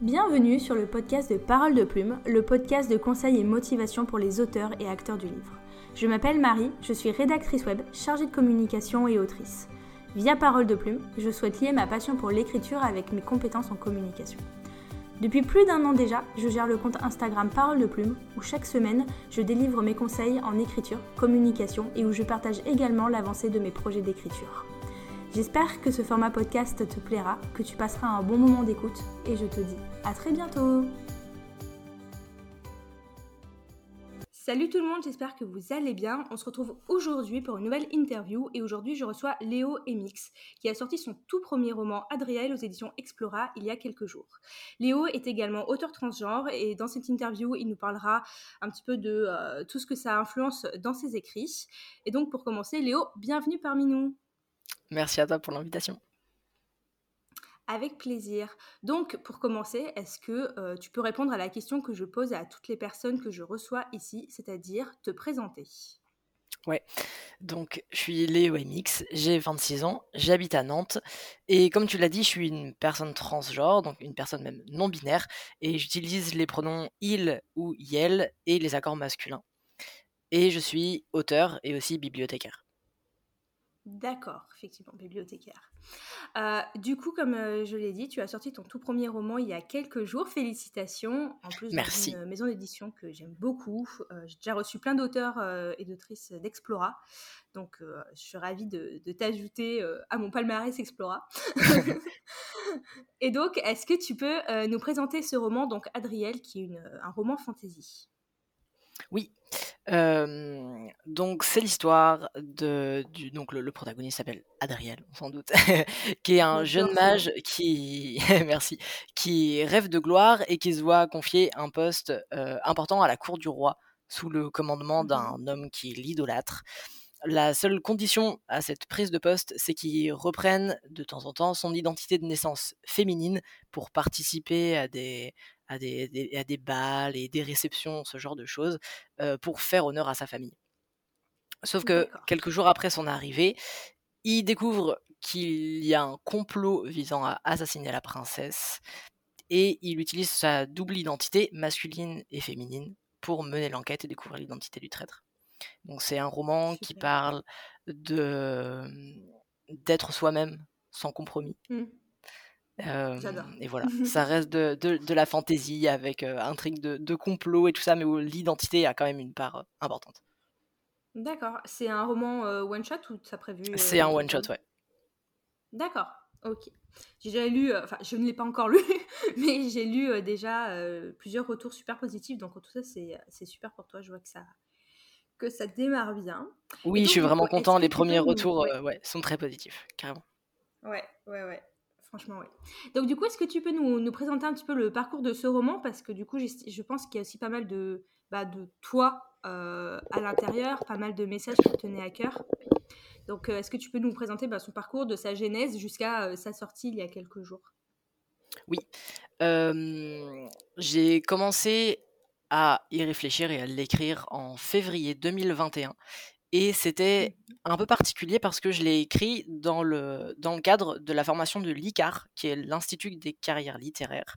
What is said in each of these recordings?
Bienvenue sur le podcast de Parole de Plume, le podcast de conseils et motivation pour les auteurs et acteurs du livre. Je m'appelle Marie, je suis rédactrice web, chargée de communication et autrice. Via Parole de Plume, je souhaite lier ma passion pour l'écriture avec mes compétences en communication. Depuis plus d'un an déjà, je gère le compte Instagram Parole de Plume, où chaque semaine, je délivre mes conseils en écriture, communication et où je partage également l'avancée de mes projets d'écriture. J'espère que ce format podcast te plaira, que tu passeras un bon moment d'écoute et je te dis à très bientôt Salut tout le monde, j'espère que vous allez bien. On se retrouve aujourd'hui pour une nouvelle interview et aujourd'hui je reçois Léo Emix qui a sorti son tout premier roman Adriel aux éditions Explora il y a quelques jours. Léo est également auteur transgenre et dans cette interview il nous parlera un petit peu de euh, tout ce que ça influence dans ses écrits. Et donc pour commencer, Léo, bienvenue parmi nous. Merci à toi pour l'invitation. Avec plaisir. Donc, pour commencer, est-ce que euh, tu peux répondre à la question que je pose à toutes les personnes que je reçois ici, c'est-à-dire te présenter? Ouais, donc je suis Léo MX, j'ai 26 ans, j'habite à Nantes, et comme tu l'as dit, je suis une personne transgenre, donc une personne même non binaire, et j'utilise les pronoms il ou yel et les accords masculins. Et je suis auteur et aussi bibliothécaire. D'accord, effectivement, bibliothécaire. Euh, du coup, comme euh, je l'ai dit, tu as sorti ton tout premier roman il y a quelques jours. Félicitations. En plus, Merci. une maison d'édition que j'aime beaucoup. Euh, j'ai déjà reçu plein d'auteurs et d'autrices d'Explora. Donc, je suis ravie de, de t'ajouter à mon palmarès Explora. et donc, est-ce que tu peux nous présenter ce roman, donc Adriel, qui est une, un roman fantasy? Oui, donc c'est l'histoire de du donc le, protagoniste s'appelle Adriel sans doute, qui est un jeune mage qui merci, qui rêve de gloire et qui se voit confier un poste important à la cour du roi sous le commandement mmh d'un homme qui l'idolâtre. La seule condition à cette prise de poste, c'est qu'il reprenne de temps en temps son identité de naissance féminine pour participer à des, à des, à des balles et des réceptions, ce genre de choses, pour faire honneur à sa famille. Sauf que quelques jours après son arrivée, il découvre qu'il y a un complot visant à assassiner la princesse et il utilise sa double identité masculine et féminine pour mener l'enquête et découvrir l'identité du traître. Donc c'est un roman qui parle de d'être soi-même sans compromis. Mmh et voilà, ça reste de, de, la fantaisie avec un truc de, de, complot et tout ça, mais où l'identité a quand même une part importante. D'accord. C'est un roman one shot ou ça prévu C'est un one shot, ouais. D'accord. Ok. J'ai déjà lu, enfin, je ne l'ai pas encore lu, mais j'ai lu déjà plusieurs retours super positifs. Donc tout ça, c'est super pour toi. Je vois que ça, que ça démarre bien. Oui, je suis vraiment content. Les premiers retours ouais, sont très positifs, carrément. Ouais, ouais, ouais. Franchement, oui. Donc, du coup, est-ce que tu peux nous, nous, présenter un petit peu le parcours de ce roman? Parce que, du coup, je pense qu'il y a aussi pas mal de, bah, de toi euh, à l'intérieur, pas mal de messages qui te tenaient à cœur. Donc, euh, est-ce que tu peux nous présenter bah, son parcours de sa genèse jusqu'à euh, sa sortie il y a quelques jours? Oui. J'ai commencé à y réfléchir et à l'écrire en février 2021 et c'était mmh un peu particulier parce que je l'ai écrit dans le, dans le cadre de la formation de l'ICAR, qui est l'Institut des carrières littéraires.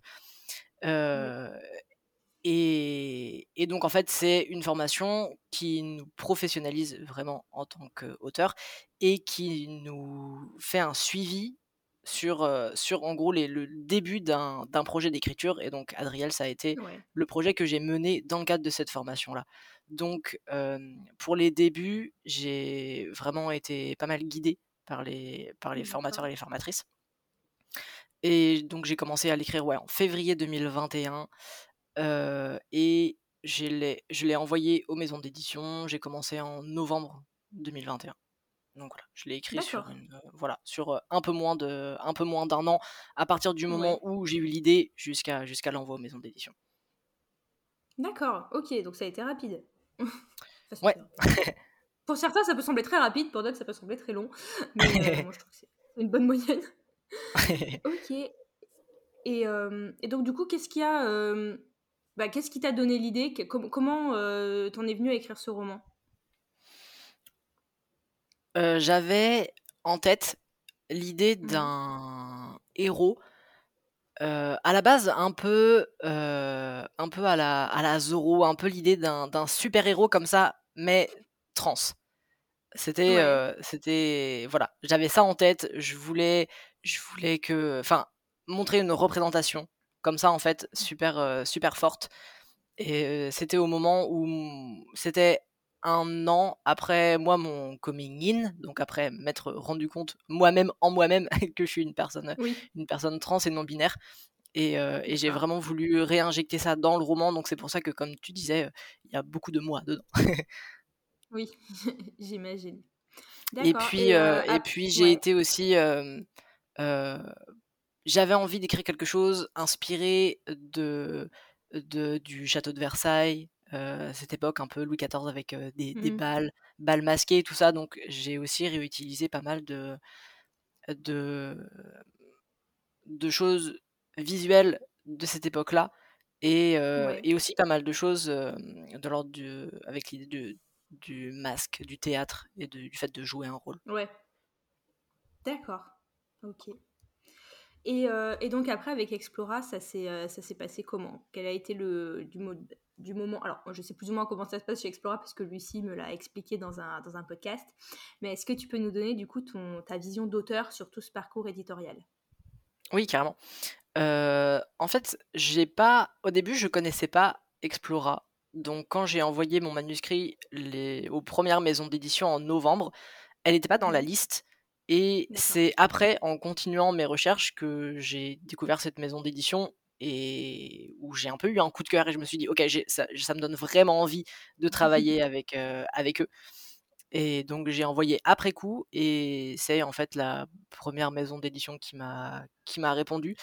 et, et, donc, en fait, c'est une formation qui nous professionnalise vraiment en tant qu'auteur et qui nous fait un suivi sur, sur en gros les, le début d'un projet d'écriture. Et donc, Adriel, ça a été le projet que j'ai mené dans le cadre de cette formation-là. Donc, pour les débuts, j'ai vraiment été pas mal guidée par les, par les formateurs et les formatrices. Et donc, j'ai commencé à l'écrire ouais, en février 2021. et je l'ai envoyé aux maisons d'édition. J'ai commencé en novembre 2021. Donc voilà, je l'ai écrit sur, voilà, sur un peu moins de, un peu moins d'un an, à partir du moment où j'ai eu l'idée jusqu'à jusqu'à l'envoi aux maisons d'édition. D'accord, ok, donc ça a été rapide. ouais. pour certains, ça peut sembler très rapide, pour d'autres, ça peut sembler très long. Mais euh, moi, je trouve que c'est une bonne moyenne. ok. Et, euh, et, donc, du coup, qu'est-ce qui a. Euh, bah, qu'est-ce qui t'a donné l'idée? Comment t'en es venu à écrire ce roman? J'avais en tête l'idée mmh. d'un héros à la base, un peu, un peu à la à la Zorro, un peu l'idée d'un super héros comme ça, mais trans. C'était, c'était voilà, j'avais ça en tête, je voulais je voulais que enfin, montrer une représentation comme ça, en fait, super, super forte. Et c'était au moment où c'était un an après moi mon coming in, donc après m'être rendu compte moi-même en moi-même que je suis une personne, une personne trans et non binaire. Et, j'ai vraiment voulu réinjecter ça dans le roman, donc c'est pour ça que, comme tu disais, il y a beaucoup de moi dedans. oui, j'imagine. Et puis, et, puis j'ai été aussi. j'avais envie d'écrire quelque chose inspiré de, de, du château de Versailles, cette époque un peu Louis XIV avec des, des, mmh balles, balles masquées et tout ça. Donc j'ai aussi réutilisé pas mal de, de, de choses visuelles de cette époque-là et, et, aussi pas mal de choses de l'ordre du, avec l'idée du, du masque, du théâtre et du fait de jouer un rôle. Ouais. D'accord. Ok. Et, et, donc après avec Explora, ça s'est ça s'est passé comment? Quel a été le du mode du moment. Alors, je sais plus ou moins comment ça se passe chez Explora parce que Lucie me l'a expliqué dans un, dans un podcast. Mais est-ce que tu peux nous donner du coup ton, ta vision d'auteur sur tout ce parcours éditorial? Oui, carrément. Euh, en fait, j'ai pas. Au début, je connaissais pas Explora. Donc, quand j'ai envoyé mon manuscrit les... aux premières maisons d'édition en novembre, elle n'était pas dans la mmh. liste. Et c'est après, en continuant mes recherches, que j'ai découvert cette maison d'édition et où j'ai un peu eu un coup de cœur et je me suis dit ok ça, ça, me donne vraiment envie de travailler avec, avec eux et donc j'ai envoyé après coup et c'est en fait la première maison d'édition qui m'a qui m'a répondu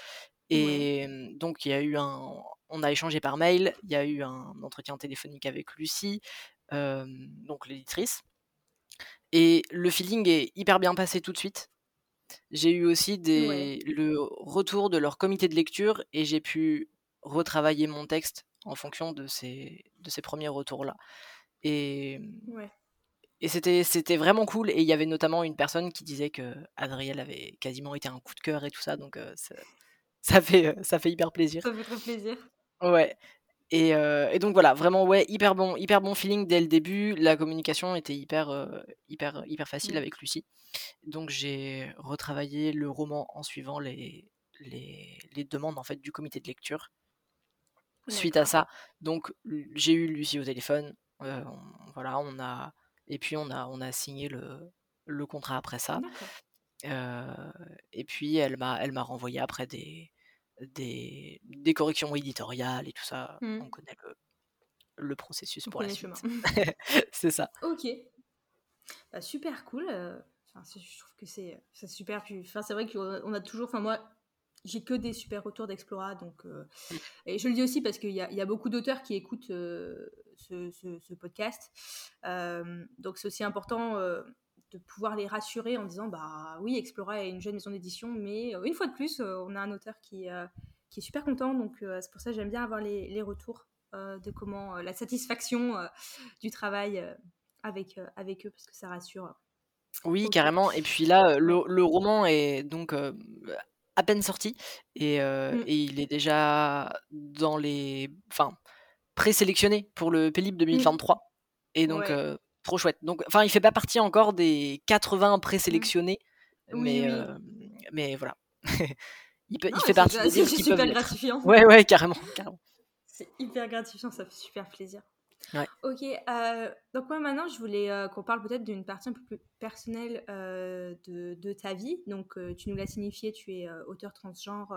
et donc il y a eu un on a échangé par mail il y a eu un entretien téléphonique avec Lucie donc l'éditrice et le feeling est hyper bien passé tout de suite j'ai eu aussi des le retour de leur comité de lecture et j'ai pu retravailler mon texte en fonction de ces de ces premiers retours-là et mmh, et c'était c'était vraiment cool et il y avait notamment une personne qui disait que Adriel avait quasiment été un coup de cœur et tout ça donc ça fait, ça fait hyper plaisir. Ça fait très plaisir. Ouais et et donc voilà, vraiment ouais, hyper bon hyper bon feeling dès le début. La communication était hyper, hyper hyper facile mmh. avec Lucie. Donc j'ai retravaillé le roman en suivant les, les, les, demandes en fait du comité de lecture. Suite à ça, donc j'ai eu Lucie au téléphone. Euh, voilà, on a et puis on a on a signé le, le contrat après ça. Euh, et puis elle m'a elle m'a renvoyé après des, des, des corrections éditoriales et tout ça. Mmh. On connaît le, le processus pour la suite. c'est ça. Ok. Bah, super cool. Euh, je trouve que c'est super. Enfin, c'est vrai qu'on a toujours. Enfin, moi, j'ai que des super retours d'Explora. Donc, euh, et je le dis aussi parce qu'il y, y, a beaucoup d'auteurs qui écoutent euh, ce, ce, podcast. Euh, donc, c'est aussi important de pouvoir les rassurer en disant bah oui, Explora est une jeune maison d'édition, mais une fois de plus, on a un auteur qui, qui est super content. Donc, c'est pour ça que j'aime bien avoir les, les retours de comment la satisfaction du travail avec, avec eux parce que ça rassure oui, carrément. Et puis là, le, roman est donc à peine sorti et, mmh. et, il est déjà dans les. Enfin, présélectionné pour le Pélib 2023. Mmh. Et donc, trop chouette. Donc, enfin, il fait pas partie encore des 80 mmh. présélectionnés, mais, mais voilà. il, peut, il fait partie C'est super gratifiant. Ouais, ouais, carrément. carrément. C'est hyper gratifiant, ça fait super plaisir. Ok, euh, donc moi maintenant je voulais euh, qu'on parle peut-être d'une partie un peu plus personnelle euh, de, de, ta vie. Donc tu nous l'as signifié, tu es auteur transgenre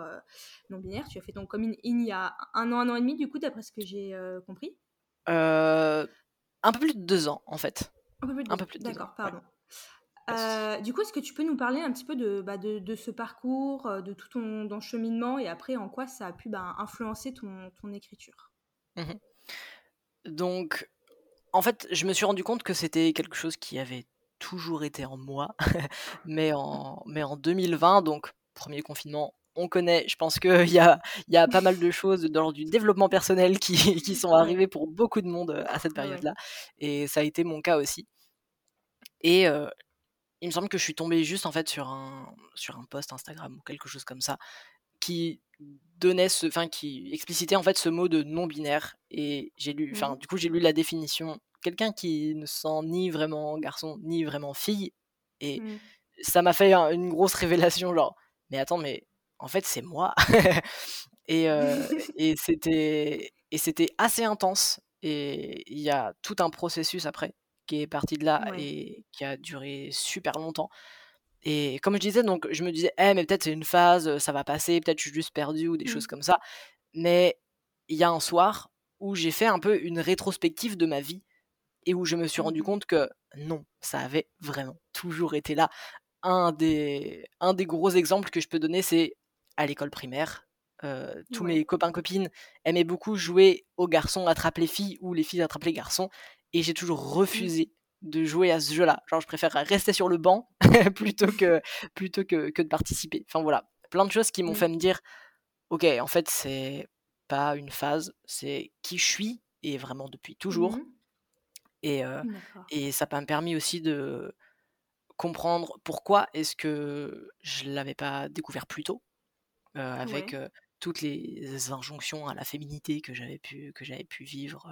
non binaire. Tu as fait ton coming in il y a un an, un an et demi du coup, d'après ce que j'ai compris. Un peu plus de deux ans en fait. Un peu plus de, un peu plus de D'accord, pardon. du coup, est-ce que tu peux nous parler un petit peu de, bah, de, de, ce parcours, de tout ton, cheminement et après en quoi ça a pu bah, influencer ton, ton écriture? Mmh donc, en fait, je me suis rendu compte que c'était quelque chose qui avait toujours été en moi, mais en, mais en 2020, donc premier confinement, on connaît, je pense qu'il y a, y a pas mal de choses dans du développement personnel qui, qui sont arrivées pour beaucoup de monde à cette période-là, et ça a été mon cas aussi. Et il me semble que je suis tombée juste en fait sur un, sur un post Instagram ou quelque chose comme ça, qui donnait ce, enfin qui explicitait en fait ce mot de non binaire et j'ai lu, enfin Mmh. du coup j'ai lu la définition, quelqu'un qui ne se sent ni vraiment garçon ni vraiment fille. Et Mmh. ça m'a fait un- une grosse révélation genre mais attends mais en fait c'est moi et euh, et c'était et c'était assez intense et il y a tout un processus après qui est parti de là Ouais. et qui a duré super longtemps et comme je disais, donc je me disais: «Eh mais peut-être c'est une phase, ça va passer, peut-être je suis juste perdu ou des Mmh. choses comme ça». Mais il y a un soir où j'ai fait un peu une rétrospective de ma vie et où je me suis rendu Mmh compte que non, ça avait vraiment toujours été là. Un des un des gros exemples que je peux donner, c'est à l'école primaire. Tous Ouais. mes copains-copines aimaient beaucoup jouer aux garçons attrape les filles ou les filles attrape les garçons et j'ai toujours Mmh. refusé de jouer à ce jeu-là. Genre je préfère rester sur le banc plutôt que plutôt que que de participer. Enfin voilà, plein de choses qui m'ont Mmh. fait me dire: «OK, en fait, c'est pas une phase, c'est qui je suis et vraiment depuis toujours» Mmh et D'accord. et ça m'a permis aussi de comprendre pourquoi est-ce que je l'avais pas découvert plus tôt, heu, avec, Ouais. heu, toutes les injonctions à la féminité que j'avais pu que j'avais pu vivre,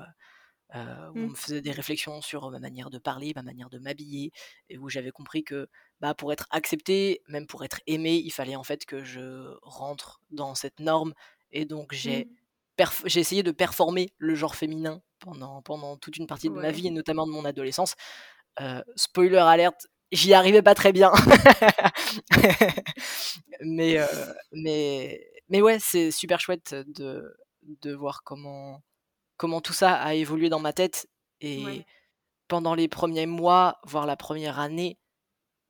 heu, où on Mmh. me faisait des réflexions sur ma manière de parler, ma manière de m'habiller et où j'avais compris que, bah, pour être accepté, même pour être aimé, il fallait en fait que je rentre dans cette norme et donc Mmh. j'ai essayé de performer le genre féminin pendant pendant toute une partie de ma vie et notamment de mon adolescence. Spoiler alerte, j'y arrivais pas très bien. Mais, heu, mais mais ouais, c'est super chouette de de voir comment comment tout ça a évolué dans ma tête Ouais. et pendant les premiers mois, voire la première année,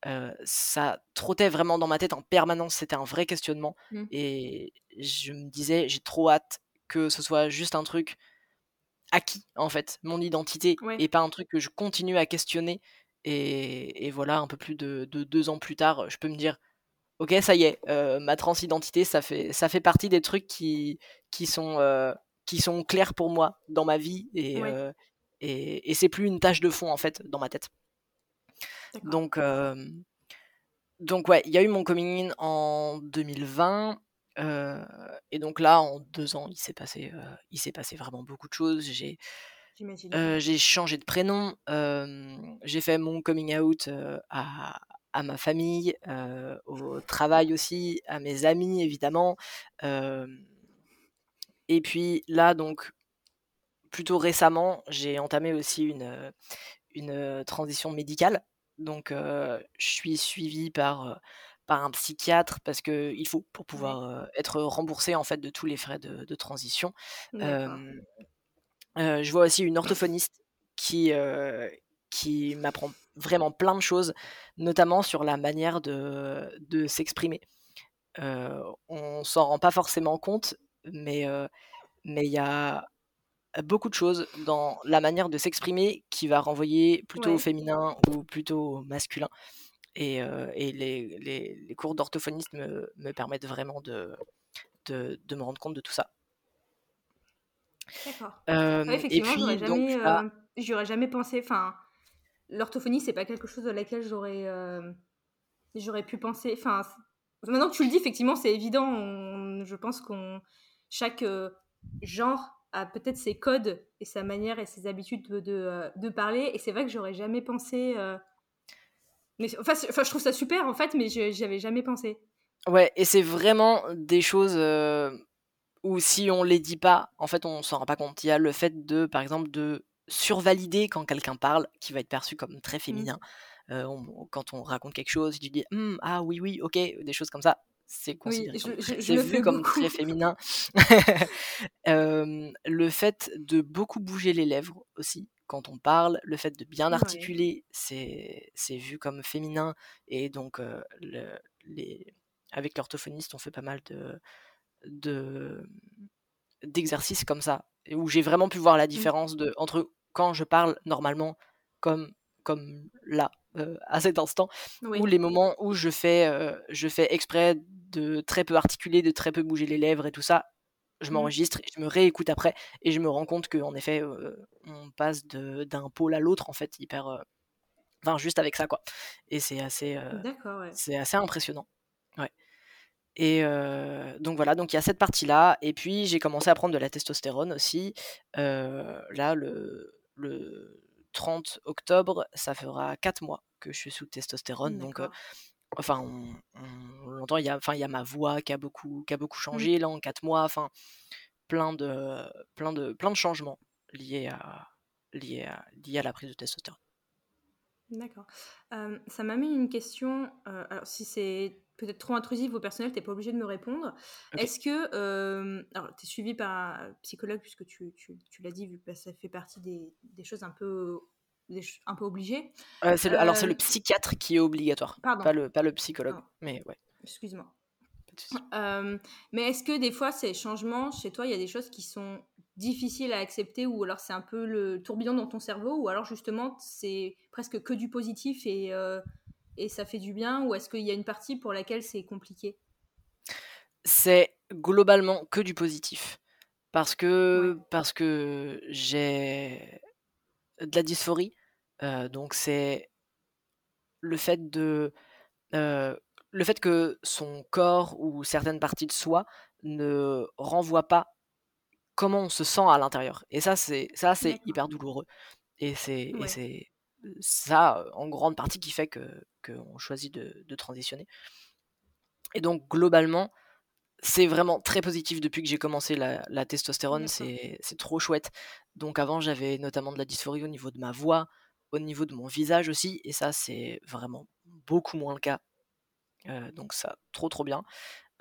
heu, ça trottait vraiment dans ma tête en permanence. C'était un vrai questionnement Mmh. et je me disais: «J'ai trop hâte que ce soit juste un truc acquis, en fait, mon identité Ouais. et pas un truc que je continue à questionner» et et voilà, un peu plus de de 2 ans plus tard, je peux me dire: OK, ça y est, heu, ma transidentité, ça fait ça fait partie des trucs qui qui sont, heu, qui sont clairs pour moi dans ma vie et Ouais. heu et et c'est plus une tâche de fond, en fait, dans ma tête. Donc hem, donc ouais, il y a eu mon coming in en 2020, heu et donc là, en 2 ans, il s'est passé, il s'est passé vraiment beaucoup de choses. J'ai, Heu, j'ai changé de prénom, j'ai fait mon coming out, à à ma famille, au travail aussi, à mes amis évidemment, et puis là, donc plutôt récemment, j'ai entamé aussi une, une, transition médicale. Donc je suis suivie par, par un psychiatre parce qu'il faut pour pouvoir, être remboursé en fait de tous les frais de de transition. Heu, je vois aussi une orthophoniste qui, heu, qui m'apprend vraiment plein de choses, notamment sur la manière de de s'exprimer. Heu, on s'en rend pas forcément compte, mais il y a beaucoup de choses dans la manière de s'exprimer qui va renvoyer plutôt au féminin ou plutôt au masculin et les les les cours d'orthophoniste me me permettent vraiment de de de me rendre compte de tout ça. D'accord. Ouais, et effectivement, j'aurais jamais, j'y aurais jamais pensé. Enfin, l'orthophonie, c'est pas quelque chose à laquelle j'aurais, hem, j'aurais pu penser. Enfin, maintenant que tu le dis, effectivement, c'est évident. On je pense qu'on chaque, genre a peut-être ses codes et sa manière et ses habitudes de de, parler et c'est vrai que j'aurais jamais pensé, mais enfin, enfin, je trouve ça super, en fait, mais j'y avais jamais pensé. ouais et c'est vraiment des choses, où si on les dit pas, en fait, on s'en rend pas compte. Il y a le fait de, par exemple, de survalider quand quelqu'un parle, qui va être perçu comme très Mmh. féminin. On quand on raconte quelque chose, tu dis: «Mmh, ah oui, oui, OK», des choses comme ça, c'est Oui, considéré comme je très je je c'est le vu comme très féminin. Le fait de beaucoup bouger les lèvres aussi, quand on parle, le fait de bien Ouais. articuler, c'est c'est vu comme féminin et donc le les avec l'orthophoniste, on fait pas mal de de d'exercices comme ça où j'ai vraiment pu voir la Mmh. différence de entre quand je parle normalement comme comme là, heu, à cet instant, ou les moments où je fais, heu, je fais exprès de très peu articuler, de très peu bouger les lèvres et tout ça. Je Mmh. m'enregistre je me réécoute après et je me rends compte qu'en effet, heu, on passe de d'un pôle à l'autre en fait hyper, enfin juste avec ça quoi et c'est assez, ouais. c'est assez impressionnant. Ouais Et donc voilà, donc il y a cette partie-là. Et puis j'ai commencé à prendre de la testostérone aussi. là, le, le 30 octobre, ça fera 4 mois que je suis sous testostérone. Donc, enfin, on, l'entend, il y, a, enfin, il y a ma voix qui a beaucoup, qui a beaucoup mmh. changé là en 4 mois. Enfin, plein de, plein de, plein de changements liés à, liés à, liés à la prise de testostérone. D'accord. ça m'amène une question. alors, si c'est peut-être trop intrusif au personnel, tu n'es pas obligé de me répondre. Est-ce que. alors, tu es suivi par un psychologue, puisque tu, tu, tu l'as dit, vu que ça fait partie des, des choses un peu, un peu obligées. alors, c'est le psychiatre qui est obligatoire, pas le, pas le psychologue. Ah. Mais ouais. Excuse-moi. mais est-ce que des fois, ces changements, chez toi, il y a des choses qui sont difficile à accepter ou alors c'est un peu le tourbillon dans ton cerveau ou alors justement c'est presque que du positif et, euh, et ça fait du bien ou est-ce qu'il y a une partie pour laquelle c'est compliqué? C'est globalement que du positif. Parce que parce que j'ai de la dysphorie euh, donc c'est le fait de euh, le fait que son corps ou certaines parties de soi ne renvoient pas comment on se sent à l'intérieur. Et ça, c'est ça, c'est hyper douloureux. Et c'est c'est ça, en grande partie, qui fait que qu'on choisit de, transitionner. Et donc, globalement, c'est vraiment très positif depuis que j'ai commencé la, la testostérone. C'est trop chouette. Donc, avant, j'avais notamment de la dysphorie au niveau de ma voix, au niveau de mon visage aussi. Et ça, c'est vraiment beaucoup moins le cas. Euh, donc, ça, trop, trop bien.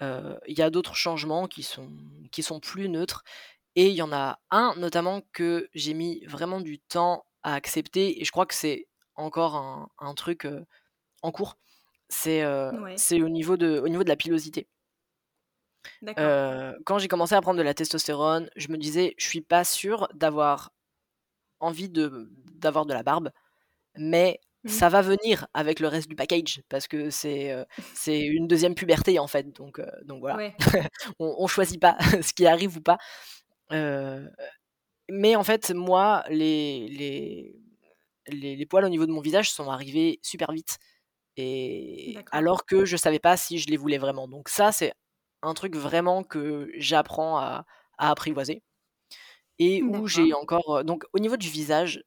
Euh, il y a d'autres changements qui sont, qui sont plus neutres et il y en a un notamment que j'ai mis vraiment du temps à accepter, et je crois que c'est encore un, truc en cours. C'est au, niveau de, au niveau de la pilosité. quand j'ai commencé à prendre de la testostérone, je me disais, je suis pas sûre d'avoir envie d'avoir de, la barbe, mais mmh. ça va venir avec le reste du package parce que c'est c'est une deuxième puberté en fait. Donc, donc voilà, on, on choisit pas ce qui arrive ou pas mais en fait, moi, les, les, les, poils au niveau de mon visage sont arrivés super vite. Et alors que je savais pas si je les voulais vraiment. Donc ça, c'est un truc vraiment que j'apprends à, à, apprivoiser. Et où j'ai encore... Donc au niveau du visage,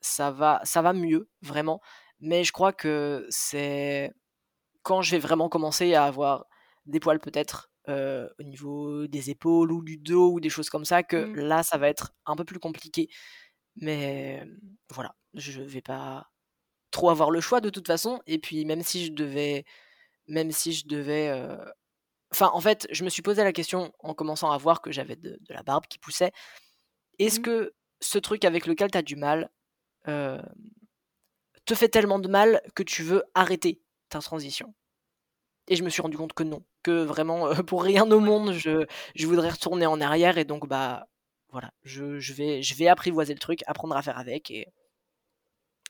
ça va, ça va mieux, vraiment. Mais je crois que c'est quand je vais vraiment commencer à avoir des poils peut-être au niveau des épaules ou du dos ou des choses comme ça, que mmh. là, ça va être un peu plus compliqué. Mais voilà, je vais pas trop avoir le choix de toute façon. Et puis, même si je devais. Même si je devais. Enfin, en fait, je me suis posé la question en commençant à voir que j'avais de, la barbe qui poussait. Est-ce mmh. que ce truc avec lequel tu as du mal te fait tellement de mal que tu veux arrêter ta transition? Et je me suis rendu compte que non, que vraiment, euh, pour rien au monde, je, je voudrais retourner en arrière. Et donc, bah, voilà, je, je, vais, je vais apprivoiser le truc, apprendre à faire avec. Et,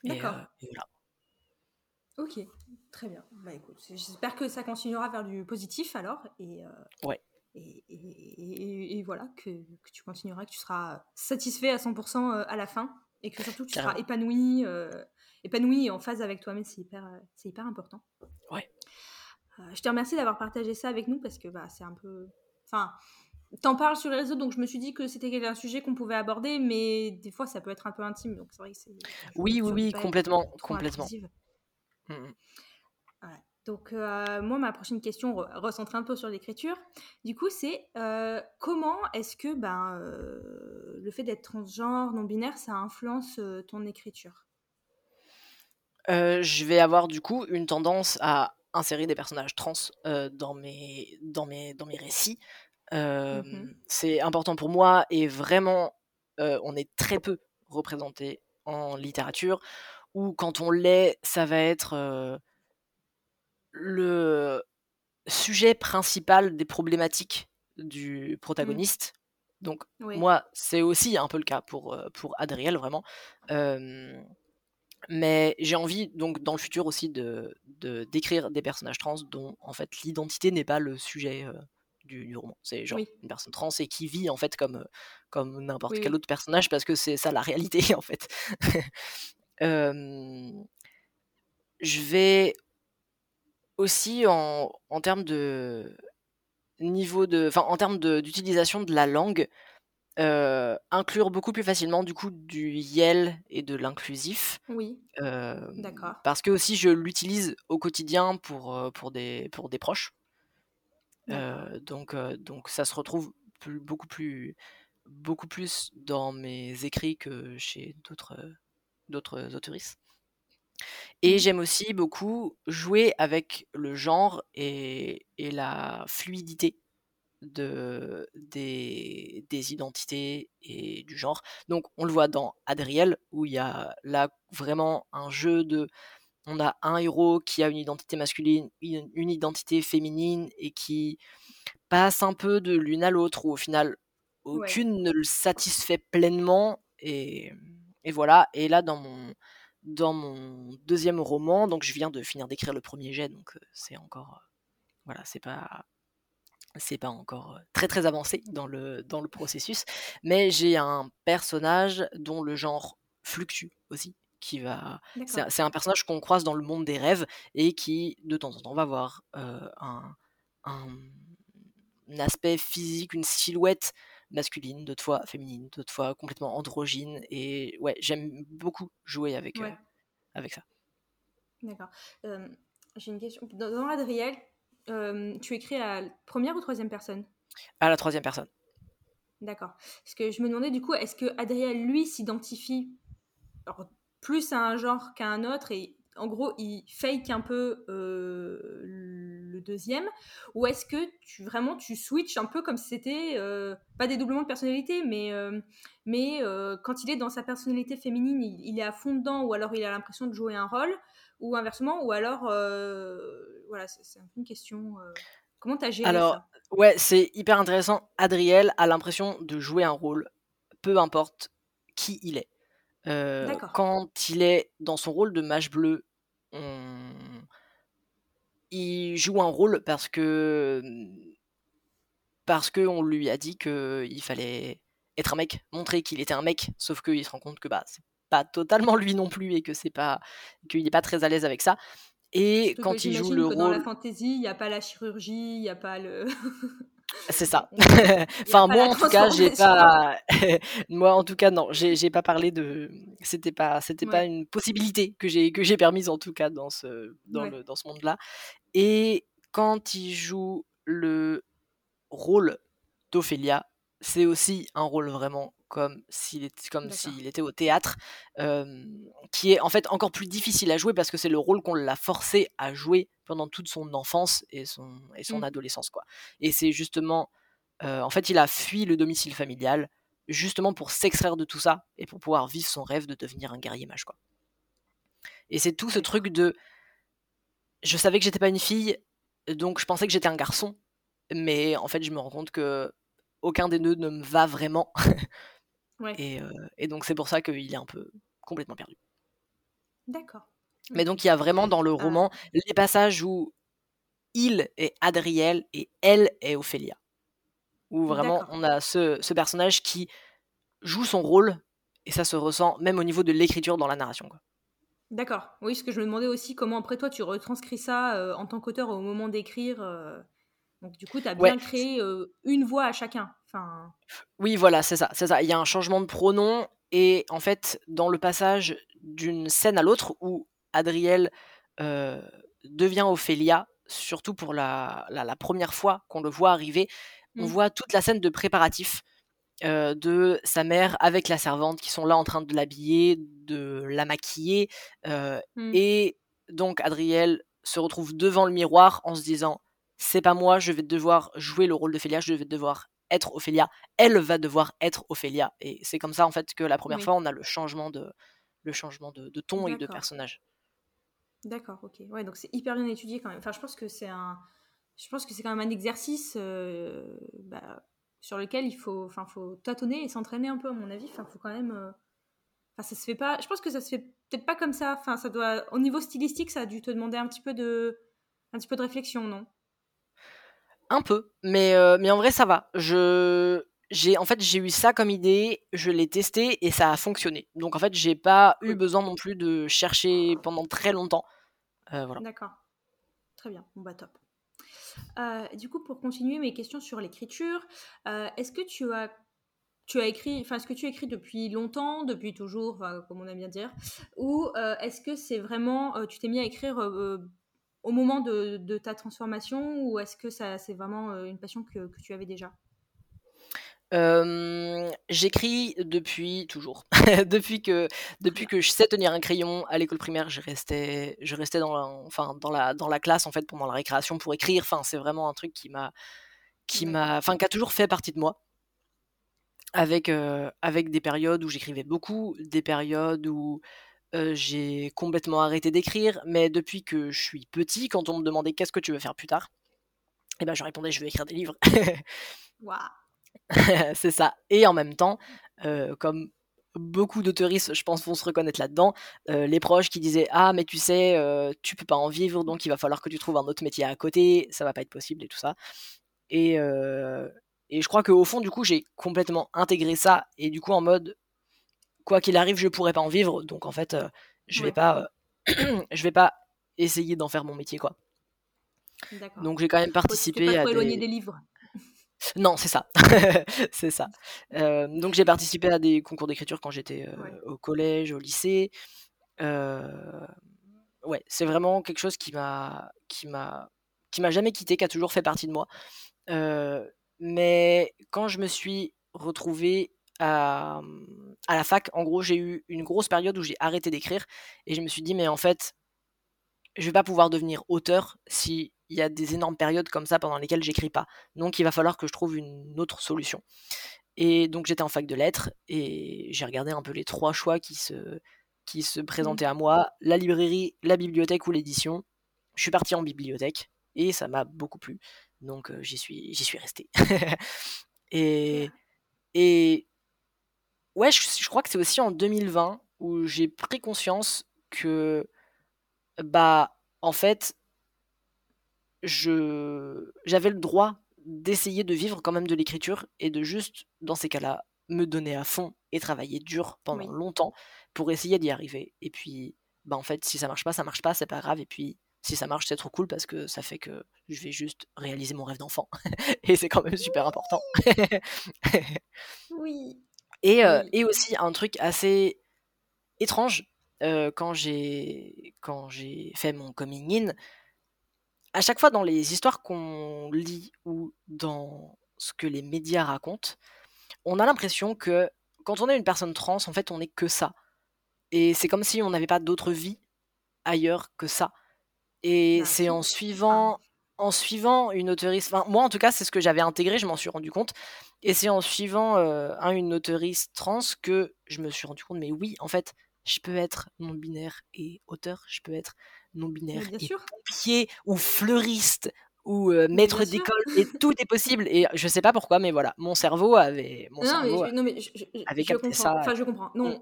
D'accord. Euh, voilà. Ok, très bien. Bah, écoute, j'espère que ça continuera vers du positif alors. Et, euh, ouais. Et, et, et, voilà, que, que, tu continueras, que tu seras satisfait à 100% à la fin. Et que surtout, tu seras épanoui, épanoui et en phase avec toi-même. C'est hyper, c'est hyper important. Ouais. Euh, je te remercie d'avoir partagé ça avec nous parce que bah, c'est un peu. Enfin, t'en parles sur les réseaux, donc je me suis dit que c'était un sujet qu'on pouvait aborder, mais des fois ça peut être un peu intime, donc c'est vrai que c'est. Oui, oui, oui, complètement, complètement. Mmh, mmh. Donc euh, moi, ma prochaine question recentre un peu sur l'écriture. Du coup, c'est euh, comment est-ce que ben, le fait d'être transgenre, non binaire, ça influence ton écriture? Je vais avoir du coup une tendance à insérer des personnages trans dans, mes, dans, mes, dans mes récits. Mmh c'est important pour moi et vraiment, on est très peu représenté en littérature, ou quand on l'est, ça va être le sujet principal des problématiques du mmh. protagoniste. Donc moi, c'est aussi un peu le cas pour, pour Adriel, vraiment. Mais j'ai envie, donc, dans le futur aussi, de, d'écrire des personnages trans dont, en fait, l'identité n'est pas le sujet du, roman. C'est genre une personne trans et qui vit, en fait, comme, comme n'importe quel autre personnage parce que c'est ça la réalité, en fait. je vais aussi, en, en termes de, niveau de, enfin, en termes d'utilisation de, la langue, inclure beaucoup plus facilement du coup du yel et de l'inclusif. Oui. D'accord. Parce que aussi je l'utilise au quotidien pour, pour, des, pour des proches. donc, donc ça se retrouve beaucoup plus beaucoup plus dans mes écrits que chez d'autres d'autres autoristes. Et mmh j'aime aussi beaucoup jouer avec le genre et, et la fluidité de, des, des, identités et du genre. Donc on le voit dans Adriel, où il y a là vraiment un jeu de... On a un héros qui a une identité masculine, une identité féminine, et qui passe un peu de l'une à l'autre, où au final aucune ne le satisfait pleinement. Et, et, voilà. Et là, dans mon, dans mon deuxième roman, donc je viens de finir d'écrire le premier jet, donc c'est encore. voilà, c'est pas. C'est pas encore très très avancé dans le, dans le processus, mais j'ai un personnage dont le genre fluctue aussi, qui va. C'est un personnage qu'on croise dans le monde des rêves et qui de temps en temps va avoir un, un, aspect physique, une silhouette masculine, d'autres fois féminine, d'autres fois complètement androgyne. Et ouais, j'aime beaucoup jouer avec, euh, avec ça. D'accord. J'ai une question. Dans, Adriel, tu écris à la première ou troisième personne? À la troisième personne. D'accord. Parce que je me demandais du coup, est-ce que Adriel, lui, s'identifie plus à un genre qu'à un autre et en gros, il fake un peu euh, le deuxième? Ou est-ce que tu vraiment tu switches un peu comme si c'était euh, pas des doublements de personnalité, mais, euh, mais quand il est dans sa personnalité féminine, il, est à fond dedans, ou alors il a l'impression de jouer un rôle, ou inversement, ou alors voilà, c'est un peu une question. comment tu as géré alors, ça? Ouais, c'est hyper intéressant. Adriel a l'impression de jouer un rôle, peu importe qui il est quand il est dans son rôle de mage bleu, il joue un rôle parce que parce qu'on lui a dit qu'il fallait être un mec, montrer qu'il était un mec, sauf qu'il se rend compte que bah c'est pas totalement lui non plus et que c'est pas qu'il n'est pas très à l'aise avec ça. Et quand il joue le rôle, dans la fantasy, il n'y a pas la chirurgie, il n'y a pas le c'est ça. enfin, moi, en tout cas, j'ai pas. moi, en tout cas, non, j'ai pas parlé de. C'était pas, c'était pas une possibilité que j'ai que j'ai permise en tout cas dans ce dans le dans ce monde-là. Et quand il joue le rôle d'Ophélia, c'est aussi un rôle vraiment comme s'il était, comme s'il était au théâtre, qui est en fait encore plus difficile à jouer parce que c'est le rôle qu'on l'a forcé à jouer pendant toute son enfance et son, et son mmh. adolescence. Quoi. Et c'est justement, en fait, il a fui le domicile familial justement pour s'extraire de tout ça et pour pouvoir vivre son rêve de devenir un guerrier mage. Quoi. Et c'est tout ce truc de, je savais que j'étais pas une fille, donc je pensais que j'étais un garçon, mais en fait, je me rends compte que aucun des deux ne me va vraiment. Et, donc c'est pour ça qu'il est un peu complètement perdu. D'accord. Mais donc il y a vraiment dans le ah. roman les passages où il est Adriel et elle est Ophélia. Où vraiment on a ce, personnage qui joue son rôle et ça se ressent même au niveau de l'écriture dans la narration. D'accord. Oui, ce que je me demandais aussi, comment après toi tu retranscris ça en tant qu'auteur au moment d'écrire. Donc du coup, tu as bien créé une voix à chacun. Enfin... Oui, voilà, c'est ça, c'est ça. Il y a un changement de pronom et en fait, dans le passage d'une scène à l'autre où Adriel devient Ophélia, surtout pour la, la, première fois qu'on le voit arriver, on mmh. voit toute la scène de préparatif de sa mère avec la servante qui sont là en train de l'habiller, de la maquiller. Mmh. Et donc Adriel se retrouve devant le miroir en se disant c'est pas moi, je vais devoir jouer le rôle d'Ophélia, je vais devoir être Ophélia, elle va devoir être Ophélia. Et c'est comme ça en fait que la première fois on a le changement de, le changement de, ton et de personnage. D'accord, ok. Ouais, donc c'est hyper bien étudié quand même. Enfin, je pense que c'est un, je pense que c'est quand même un exercice euh, bah, sur lequel il faut, enfin, faut tâtonner et s'entraîner un peu à mon avis. Enfin, faut quand même. Euh, enfin, ça se fait pas. Je pense que ça se fait peut-être pas comme ça. Enfin, ça doit. Au niveau stylistique, ça a dû te demander un petit peu de, un petit peu de réflexion, non? Un peu, mais, euh, mais en vrai ça va. Je j'ai en fait j'ai eu ça comme idée, je l'ai testé et ça a fonctionné. Donc en fait j'ai pas eu besoin non plus de chercher pendant très longtemps. Euh, voilà. D'accord. Très bien. Bon bah top. du coup, pour continuer mes questions sur l'écriture, est-ce que tu as tu as écrit, enfin, est-ce que tu écris depuis longtemps, depuis toujours, comme on aime bien dire, ou est-ce que c'est vraiment, tu t'es mis à écrire au moment de, ta transformation, ou est-ce que ça, c'est vraiment une passion que, tu avais déjà? J'écris depuis toujours. depuis que depuis que je sais tenir un crayon à l'école primaire, je restais je restais dans la, enfin dans la dans la classe en fait pendant la récréation pour écrire. Enfin, c'est vraiment un truc qui m'a qui m'a enfin qui a toujours fait partie de moi avec, avec des périodes où j'écrivais beaucoup, des périodes où j'ai complètement arrêté d'écrire, mais depuis que je suis petit, quand on me demandait qu'est-ce que tu veux faire plus tard, eh ben, je répondais je veux écrire des livres. C'est ça. Et en même temps, comme beaucoup d'auteuristes, je pense, vont se reconnaître là-dedans, les proches qui disaient ah mais tu sais, tu peux pas en vivre, donc il va falloir que tu trouves un autre métier à côté, ça va pas être possible et tout ça. Et, et je crois qu'au fond, du coup, j'ai complètement intégré ça. Et du coup, en mode, quoi qu'il arrive, je pourrais pas en vivre. Donc, en fait, euh, je vais pas, euh, je vais pas essayer d'en faire mon métier, quoi. Donc, j'ai quand même participé pas à. Des... des livres. Non, c'est ça. c'est ça. Euh, donc, j'ai participé à des concours d'écriture quand j'étais au collège, au lycée. ouais, c'est vraiment quelque chose qui m'a, qui m'a, qui m'a jamais quitté, qui a toujours fait partie de moi. Mais quand je me suis retrouvé à, à la fac, en gros, j'ai eu une grosse période où j'ai arrêté d'écrire et je me suis dit, mais en fait, je vais pas pouvoir devenir auteur s'il y a des énormes périodes comme ça pendant lesquelles j'écris pas. Donc il va falloir que je trouve une autre solution. Et donc j'étais en fac de lettres et j'ai regardé un peu les trois choix qui se, qui se mmh. présentaient à moi, la librairie, la bibliothèque ou l'édition. Je suis parti en bibliothèque et ça m'a beaucoup plu. Donc j'y suis, j'y suis resté. et, et ouais, je, crois que c'est aussi en 2020 où j'ai pris conscience que, bah, en fait, je, j'avais le droit d'essayer de vivre quand même de l'écriture et de juste, dans ces cas-là, me donner à fond et travailler dur pendant longtemps pour essayer d'y arriver. Et puis, bah, en fait, si ça marche pas, ça marche pas, c'est pas grave. Et puis, si ça marche, c'est trop cool parce que ça fait que je vais juste réaliser mon rêve d'enfant. et c'est quand même super important. oui. Et, euh, et, aussi un truc assez étrange euh, quand j'ai quand j'ai fait mon coming in. À chaque fois dans les histoires qu'on lit ou dans ce que les médias racontent, on a l'impression que quand on est une personne trans, en fait, on n'est que ça. Et c'est comme si on n'avait pas d'autre vie ailleurs que ça. Et c'est en suivant, en suivant une auteuriste, enfin, moi en tout cas, c'est ce que j'avais intégré, je m'en suis rendu compte. Et c'est en suivant euh, une auteuriste trans que je me suis rendu compte, mais oui, en fait, je peux être non-binaire et auteur, je peux être non-binaire et pompier ou fleuriste ou euh, maître d'école et tout est possible. Et je sais pas pourquoi mais voilà mon cerveau avait mon cerveau non, mais je, avait capté ça. Enfin je comprends. Non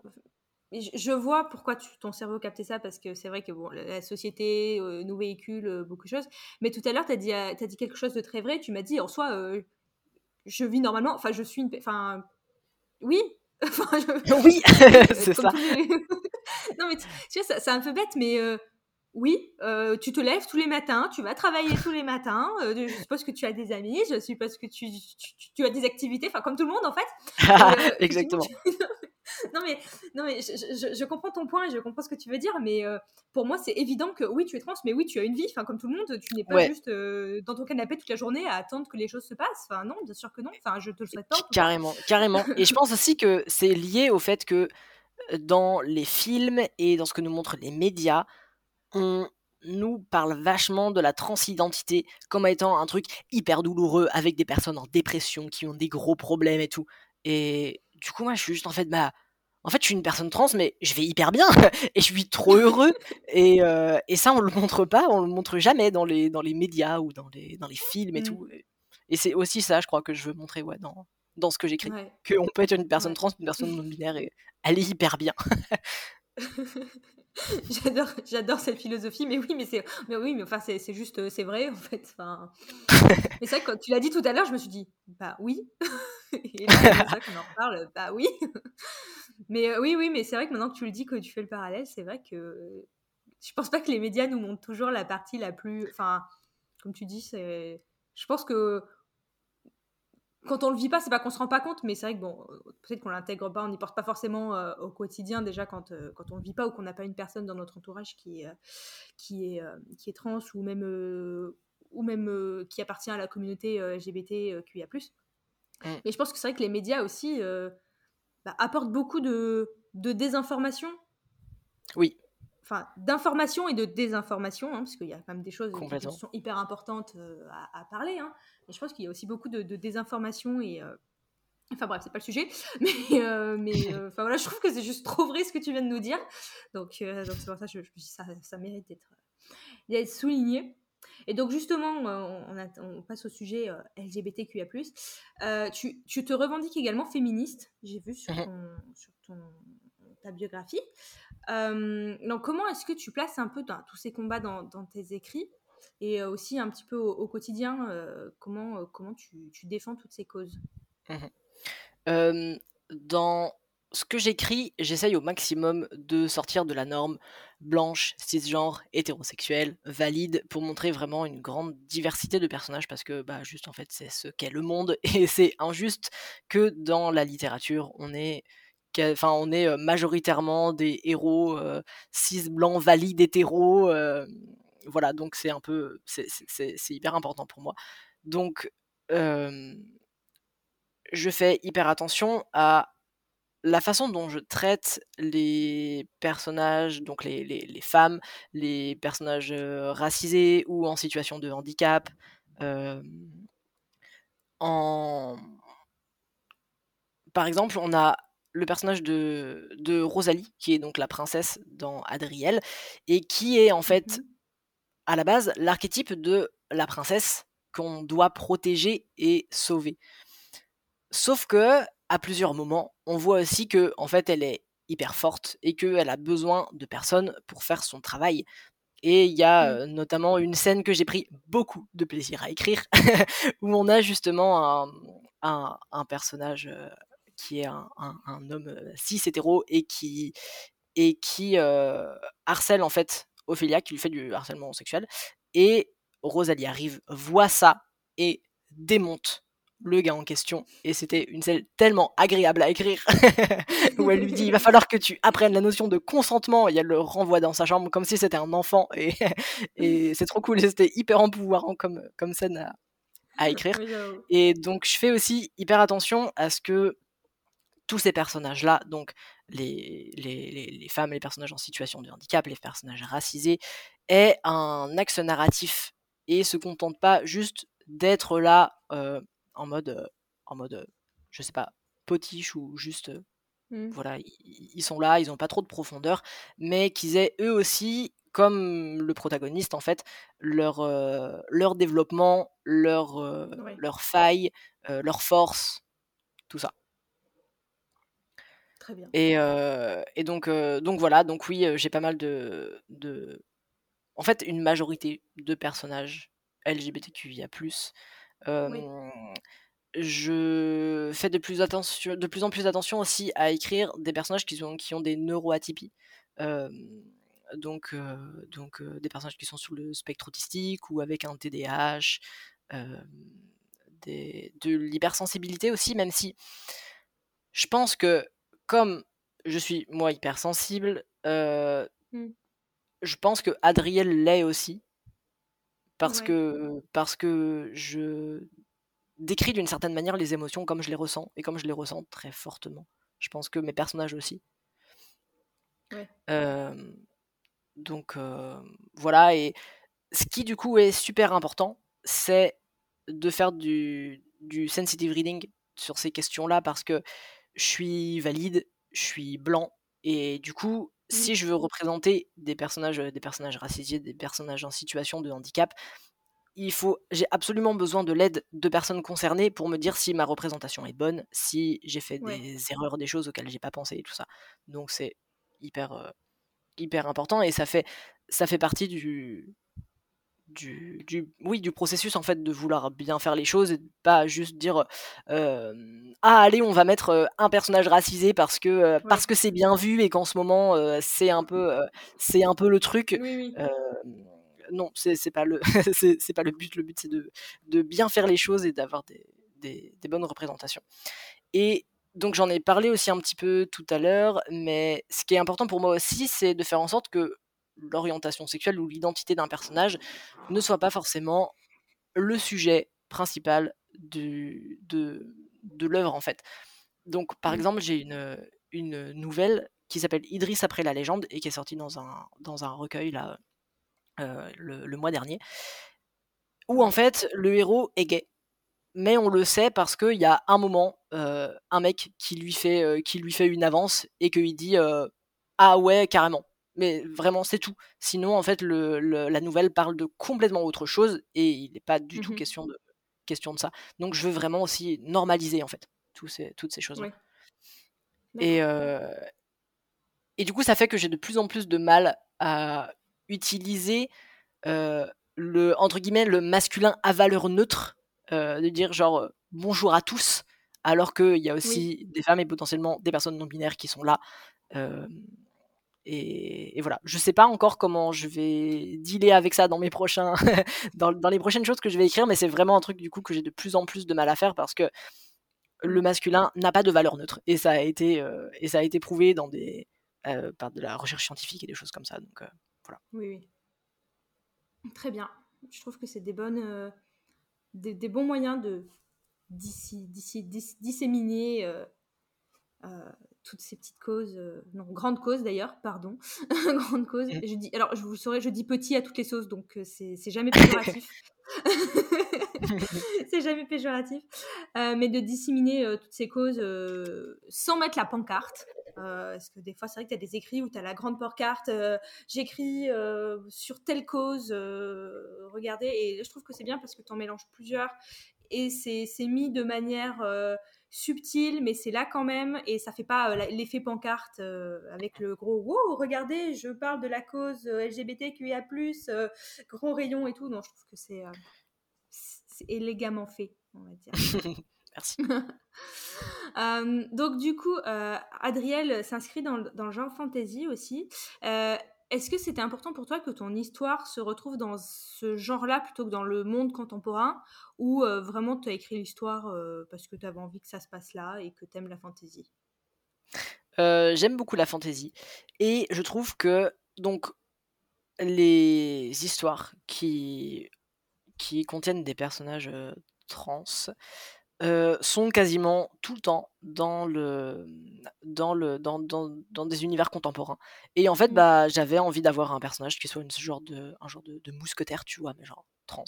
je vois pourquoi ton cerveau captait ça, parce que c'est vrai que bon, la société euh, nous véhicule euh, beaucoup de choses. Mais tout à l'heure, tu as, dit, euh, as dit quelque chose de très vrai. Tu m'as dit, en soi, je vis normalement. Enfin, je suis une. Enfin, oui. Oui, c'est ça. non, mais tu, vois, c'est un peu bête, mais oui, tu te lèves tous les matins, tu vas travailler tous les matins. je suppose que tu as des amis, je suppose que tu, tu as des activités, enfin, comme tout le monde, en fait. Exactement non mais, non mais je, je, comprends ton point et je comprends ce que tu veux dire, mais euh, pour moi c'est évident que oui tu es trans, mais oui tu as une vie, enfin comme tout le monde, tu n'es pas juste euh, dans ton canapé toute la journée à attendre que les choses se passent. Enfin non, bien sûr que non. Enfin je te le souhaite pas. Carrément, carrément. Et je pense aussi que c'est lié au fait que euh, dans les films et dans ce que nous montrent les médias, on nous parle vachement de la transidentité comme étant un truc hyper douloureux avec des personnes en dépression qui ont des gros problèmes et tout. Et du coup, moi, je suis juste en fait, bah, en fait, je suis une personne trans, mais je vais hyper bien et je suis trop heureux. Et, euh, et, ça, on le montre pas, on le montre jamais dans les, dans les médias ou dans les, dans les films et mmh. tout. Et c'est aussi ça, je crois, que je veux montrer ouais, dans, dans ce que j'écris. Qu'on peut être une personne trans, une personne non binaire et aller hyper bien. j'adore, j'adore cette philosophie, mais oui, mais c'est, mais oui, mais enfin, c'est, c'est juste, c'est vrai en fait. Enfin, mais que quand tu l'as dit tout à l'heure, je me suis dit, bah oui. Et c'est ça qu'on en reparle, bah oui. mais euh, oui, oui, mais c'est vrai que maintenant que tu le dis, que tu fais le parallèle, c'est vrai que je pense pas que les médias nous montrent toujours la partie la plus, enfin, comme tu dis, c'est. Je pense que quand on le vit pas, c'est pas qu'on se rend pas compte, mais c'est vrai que bon, peut-être qu'on l'intègre pas, on n'y porte pas forcément au quotidien déjà quand, quand on le vit pas ou qu'on n'a pas une personne dans notre entourage qui est, qui est, qui est trans ou même, ou même qui appartient à la communauté LGBTQIA+. Mmh. Mais je pense que c'est vrai que les médias aussi bah, apportent beaucoup de, de désinformation. Oui. Enfin, d'information et de désinformation, hein, parce qu'il y a quand même des choses qui sont hyper importantes à, parler. Hein. Mais je pense qu'il y a aussi beaucoup de, désinformation et. Enfin bref, c'est pas le sujet, mais, mais enfin voilà, je trouve que c'est juste trop vrai ce que tu viens de nous dire. Donc donc c'est pour ça que je, je, ça, ça mérite d'être souligné. Et donc justement, euh, on, passe au sujet euh, LGBTQIA+. Euh, tu, tu, te revendiques également féministe, j'ai vu sur, mmh ton, ta biographie. donc comment est-ce que tu places un peu tous ces combats dans, tes écrits et aussi un petit peu au, quotidien, comment, comment tu, tu, défends toutes ces causes? Mmh Dans ce que j'écris, j'essaye au maximum de sortir de la norme blanche, cisgenre, hétérosexuelle, valide, pour montrer vraiment une grande diversité de personnages, parce que bah, juste en fait c'est ce qu'est le monde, et c'est injuste que dans la littérature on est, enfin, on est majoritairement des héros cis blancs, valides, hétéros, voilà, donc c'est un peu, c'est hyper important pour moi. Donc, je fais hyper attention à la façon dont je traite les personnages, donc les, les, femmes, les personnages racisés ou en situation de handicap, en... Par exemple, on a le personnage de, de, Rosalie, qui est donc la princesse dans Adriel, et qui est en fait, mmh à la base, l'archétype de la princesse qu'on doit protéger et sauver. Sauf que à plusieurs moments, on voit aussi que en fait elle est hyper forte et qu'elle a besoin de personnes pour faire son travail. Et il y a mmh. notamment une scène que j'ai pris beaucoup de plaisir à écrire, où on a justement un, un, personnage qui est un, un, homme cis hétéro et qui, et qui harcèle en fait Ophélia, qui lui fait du harcèlement sexuel. Et Rosalie arrive, voit ça et démonte le gars en question. Et c'était une scène tellement agréable à écrire, où elle lui dit, il va falloir que tu apprennes la notion de consentement, et elle le renvoie dans sa chambre comme si c'était un enfant, et, et c'est trop cool, c'était hyper empouvoirant comme, comme scène à, à écrire. Et donc je fais aussi hyper attention à ce que tous ces personnages-là, donc les, les, les, femmes, les personnages en situation de handicap, les personnages racisés, aient un axe narratif et se contentent pas juste d'être là euh, en mode, en mode je sais pas, potiche ou juste. Mmh. Voilà, ils sont là, ils n'ont pas trop de profondeur, mais qu'ils aient eux aussi, comme le protagoniste en fait, leur, leur développement, leur, leur faille, leur force, tout ça. Très bien. Et, et donc, donc voilà, donc oui, j'ai pas mal de, de. En fait, une majorité de personnages LGBTQIA je fais de plus, attention, de plus en plus attention aussi à écrire des personnages qui ont, qui ont des neuroatypies. donc, donc des personnages qui sont sous le spectre autistique ou avec un TDAH, des, de l'hypersensibilité aussi, même si je pense que comme je suis moi hypersensible, mmh. je pense que Adriel l'est aussi parce que parce que je décris d'une certaine manière les émotions comme je les ressens et comme je les ressens très fortement. Je pense que mes personnages aussi. donc voilà et ce qui du coup est super important, c'est de faire du, du sensitive reading sur ces questions-là parce que je suis valide, je suis blanc et du coup si je veux représenter des personnages, des personnages racisés, des personnages en situation de handicap, il faut, j'ai absolument besoin de l'aide de personnes concernées pour me dire si ma représentation est bonne, si j'ai fait des erreurs, des choses auxquelles j'ai pas pensé et tout ça. Donc c'est hyper, hyper important et ça fait, ça fait partie du, du, du, oui, du processus en fait de vouloir bien faire les choses et pas juste dire ah allez on va mettre un personnage racisé parce que parce que c'est bien vu et qu'en ce moment c'est un peu c'est un peu le truc. Non, c'est c'est pas le c'est pas le but. Le but, c'est de de bien faire les choses et d'avoir des des des bonnes représentations et donc j'en ai parlé aussi un petit peu tout à l'heure, mais ce qui est important pour moi aussi, c'est de faire en sorte que l'orientation sexuelle ou l'identité d'un personnage ne soit pas forcément le sujet principal du de de l'œuvre, en fait. Donc par Mmh. exemple, j'ai une, une nouvelle qui s'appelle Idriss après la légende et qui est sortie dans un dans un recueil là, heu, le le mois dernier où en fait le héros est gay. Mais on le sait parce qu'il y a un moment, heu, un mec qui lui fait, heu, qui lui fait une avance et qu'il dit, «Ah ouais, carrément». Mais vraiment, c'est tout. Sinon, en fait, le le la nouvelle parle de complètement autre chose et il n'est pas du Mmh tout question de question de ça. Donc je veux vraiment aussi normaliser, en fait, tous ces toutes ces choses-là. Et et du coup, ça fait que j'ai de plus en plus de mal à utiliser, le entre guillemets, «le masculin à valeur neutre», de dire genre, «Bonjour à tous», alors qu'il y a Oui. aussi des femmes et potentiellement des personnes non binaires qui sont là, et voilà. Je sais pas encore comment je vais dealer avec ça dans mes prochains dans les prochaines choses que je vais écrire, mais c'est vraiment un truc du coup que j'ai de plus en plus de mal à faire parce que le masculin n'a pas de valeur neutre et ça a été, heu et ça a été prouvé dans des heu, par de la recherche scientifique et des choses comme ça donc heu, voilà. Oui, oui. Très bien. Je trouve que c'est des bonnes, des bons moyens de disséminer, toutes ces petites causes, heu, non, grandes causes d'ailleurs, pardon, grandes causes. Mmh. Je dis alors je vous saurais, je dis petit à toutes les sauces, donc heu, c'est jamais péjoratif. C'est jamais péjoratif, heu, mais de disséminer, toutes ces causes, sans mettre la pancarte, parce que des fois, c'est vrai que tu as des écrits où tu as la grande pancarte, «J'écris, sur telle cause, regardez» et je trouve que c'est bien parce que tu en mélanges plusieurs et c'est c'est mis de manière, heu, subtile, mais c'est là quand même et ça fait pas, la l'effet pancarte, heu, avec le gros: «Wow, regardez, je parle de la cause, LGBTQIA+, heu, gros rayon et tout». Non, je trouve que c'est, élégamment fait, on va dire. Merci. Donc du coup, Adriel s'inscrit dans dans le genre fantasy aussi. Est-ce que c'était important pour toi que ton histoire se retrouve dans ce genre-là plutôt que dans le monde contemporain? Ou, heu, vraiment tu as écrit l'histoire, heu, parce que tu avais envie que ça se passe là et que tu aimes la fantasy? Heu, j'aime beaucoup la fantasy et je trouve que donc les histoires qui qui contiennent des personnages, heu, trans, heu, sont quasiment tout le temps dans le, dans le dans dans dans des univers contemporains et en fait, Mmh. bah, j'avais envie d'avoir un personnage qui soit une ce genre de un genre de de mousquetaire, tu vois? Mais genre trans.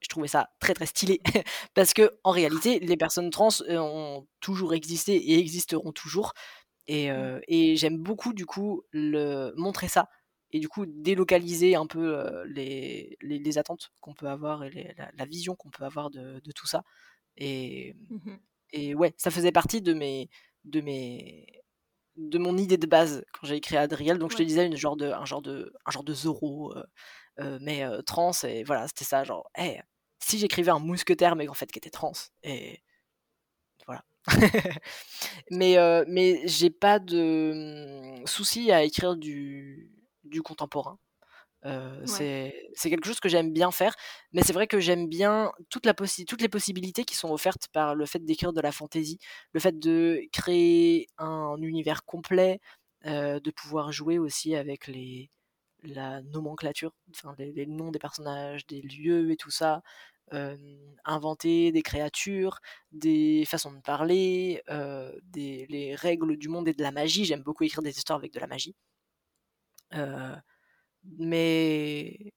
Je trouvais ça très, très stylé parce qu'en réalité, les personnes trans, heu, ont toujours existé et existeront toujours et Mmh. heu et j'aime beaucoup du coup le montrer ça et du coup délocaliser un peu, heu, les les les attentes qu'on peut avoir et les la la vision qu'on peut avoir de de tout ça et mmh mh. et ouais, ça faisait partie de mes de mes de mon idée de base quand j'ai écrit Adriel, donc je te disais une genre de un genre de un genre de Zorro, mais trans et voilà, c'était ça genre: «Hey, si j'écrivais un mousquetaire mais en fait qui était trans» et voilà. Mais mais j'ai pas de, mmh, souci à écrire du du contemporain. Ouais. c'est c'est quelque chose que j'aime bien faire, mais c'est vrai que j'aime bien toute la possi toutes les possibilités qui sont offertes par le fait d'écrire de la fantaisie. Le fait de créer un univers complet, de pouvoir jouer aussi avec les la nomenclature, enfin les les noms des personnages, des lieux et tout ça, inventer des créatures, des façons de parler, des les règles du monde et de la magie. J'aime beaucoup écrire des histoires avec de la magie. Mais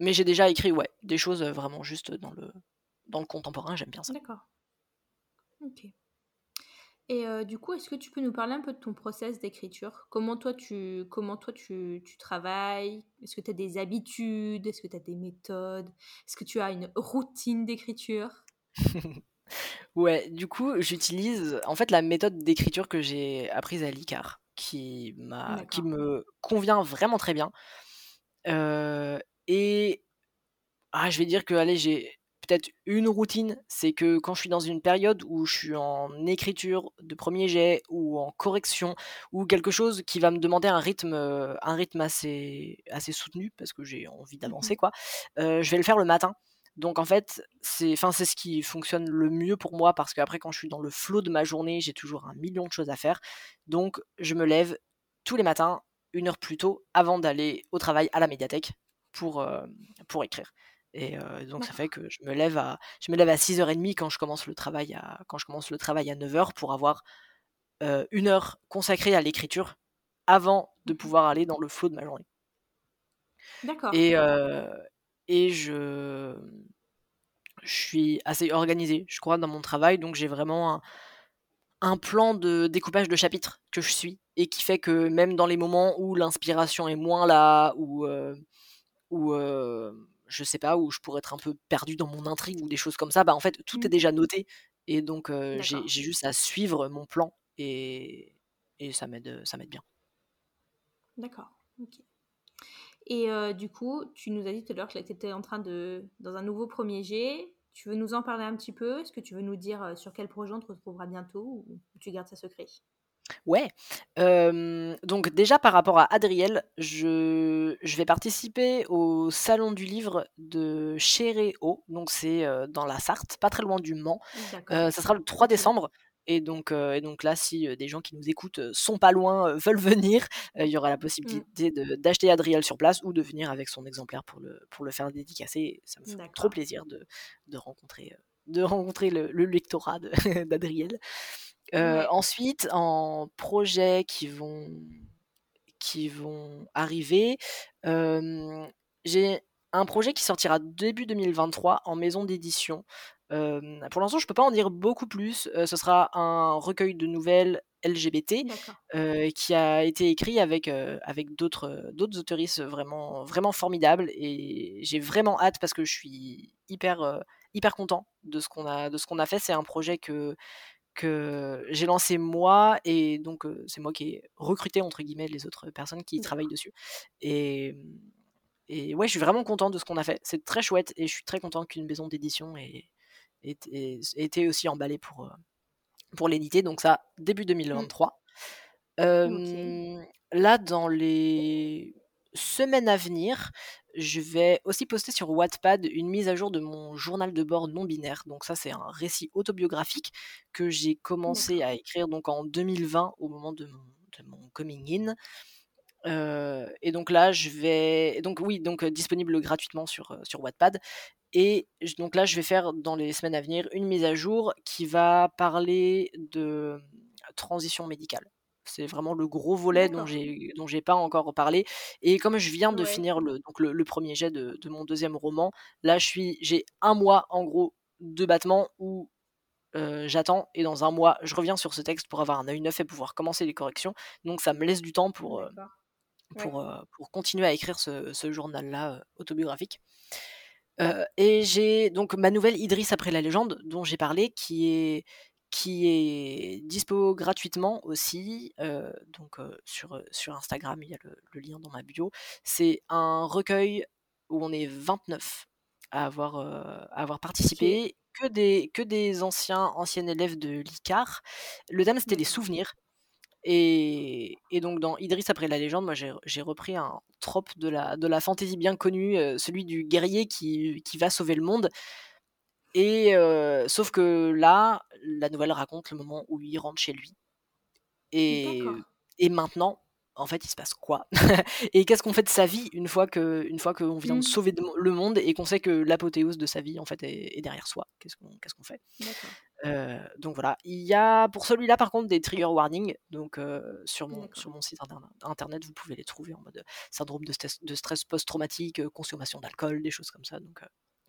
mais j'ai déjà écrit, ouais, des choses, heu, vraiment juste dans le dans le contemporain, j'aime bien ça. D'accord. OK. Et heu, du coup, est-ce que tu peux nous parler un peu de ton process d'écriture? Comment toi tu comment toi tu tu travailles? Est-ce que tu as des habitudes? Est-ce que tu as des méthodes? Est-ce que tu as une routine d'écriture? Ouais, du coup, j'utilise en fait la méthode d'écriture que j'ai apprise à l'ICAR, qui m'a qui D'accord. me convient vraiment très bien. Et ah, je vais dire que, allez, j'ai peut-être une routine, c'est que quand je suis dans une période où je suis en écriture de premier jet ou en correction ou quelque chose qui va me demander un rythme, un rythme assez, assez soutenu parce que j'ai envie Mmh d'avancer, quoi, je vais le faire le matin. Donc en fait, c'est enfin c'est ce qui fonctionne le mieux pour moi parce qu'après quand je suis dans le flow de ma journée, j'ai toujours un million de choses à faire. Donc je me lève tous les matins une heure plus tôt avant d'aller au travail à la médiathèque pour, pour écrire. Et donc ça fait que je me lève à je me lève à 6h30 quand je commence le travail à quand je commence le travail à 9h pour avoir une heure consacrée à l'écriture avant de Mmh pouvoir aller dans le flow de ma journée. D'accord. Et, et je, je suis assez organisée, je crois, dans mon travail, donc j'ai vraiment un, un plan de découpage de chapitres que je suis et qui fait que même dans les moments où l'inspiration est moins là, ou où je sais pas, où je pourrais être un peu perdu dans mon intrigue ou des choses comme ça, bah en fait tout est Mmh. déjà noté et donc j'ai D'accord. j'ai juste à suivre mon plan et, et ça m'aide ça m'aide bien. D'accord, OK. Et heu, du coup, tu nous as dit tout à l'heure que tu étais en train de dans un nouveau premier jet. Tu veux nous en parler un petit peu? Est-ce que tu veux nous dire, heu, sur quel projet on te retrouvera bientôt ou tu gardes ça secret? Ouais, hem, donc déjà par rapport à Adriel, je je vais participer au salon du livre de Chéréo, donc c'est, dans la Sarthe, pas très loin du Mans. Heu, ça sera le 3 OK. décembre et donc heu et donc là, si, heu, des gens qui nous écoutent, heu, sont pas loin, heu, veulent venir, il y aura la Mmh. possibilité d'acheter Adriel sur place ou de venir avec son exemplaire pour le pour le faire dédicacer. Ça me ferait trop plaisir de de rencontrer, de rencontrer le le lectorat d'Adriel. Ensuite, en projets qui vont qui vont arriver, j'ai un projet qui sortira début 2023 en maison d'édition. Pour l'instant, je peux pas en dire beaucoup plus. Ce sera un recueil de nouvelles LGBT, qui a été écrit avec, avec d'autres, d'autres auteurices vraiment vraiment formidables et j'ai vraiment hâte parce que je suis hyper, hyper content de ce qu'on a de ce qu'on a fait. C'est un projet que que j'ai lancé moi et donc c'est moi qui ai «recruté» entre guillemets les autres personnes qui travaillent dessus et mmh et ouais, je suis vraiment content de ce qu'on a fait. C'est très chouette et je suis très content qu'une maison d'édition ait ait ait ait été aussi emballée pour, heu, pour l'éditer donc ça, début Mmh. 2023. OK. Hem, là, dans les semaines à venir, je vais aussi poster sur Wattpad une mise à jour de mon journal de bord non binaire. Donc ça, c'est un récit autobiographique que j'ai commencé à écrire donc en 2020 au moment de mon de mon coming in. Heu et donc là, je vais donc oui, donc heu, disponible gratuitement sur, heu, sur Wattpad et donc là, je vais faire dans les semaines à venir une mise à jour qui va parler de, mmh, transition médicale. C'est vraiment le gros volet dont j'ai dont j'ai pas encore parlé et comme je viens de Ouais. finir le donc le le 1er jet de de mon 2e roman, là, je suis j'ai 1 mois en gros de battement où, j'attends et dans 1 mois, je reviens sur ce texte pour avoir un œil neuf et pouvoir commencer les corrections. Donc ça me laisse du temps pour, Ouais. pour, pour continuer à écrire ce ce journal-là, autobiographique. Et j'ai donc ma nouvelle Idriss après la légende dont j'ai parlé qui est qui est dispo gratuitement aussi, donc sur, sur Instagram, il y a le le lien dans ma bio. C'est un recueil où on est 29 à avoir, à avoir participé, que des que des anciens anciennes élèves de l'ICAR. Le thème, c'était les souvenirs et et donc dans Idriss après la légende, moi, j'ai re j'ai repris un trope de la de la fantaisie bien connue, heu, celui du guerrier qui qui va sauver le monde. Et heu, sauf que là, la nouvelle raconte le moment où il rentre chez lui. Et et maintenant, en fait, il se passe quoi? Et qu'est-ce qu'on fait de sa vie une fois que une fois qu'on vient de Mmh. sauver le monde et qu'on sait que l'apothéose de sa vie, en fait, est est derrière soi? Qu'est-ce qu'on qu'est-ce qu'on fait? Heu, donc voilà. Il y a pour celui-là, par contre, des trigger warnings donc heu, sur mon sur mon site internet vous pouvez les trouver en mode, heu, syndrome de stes de stress post-traumatique, consommation d'alcool, des choses comme ça donc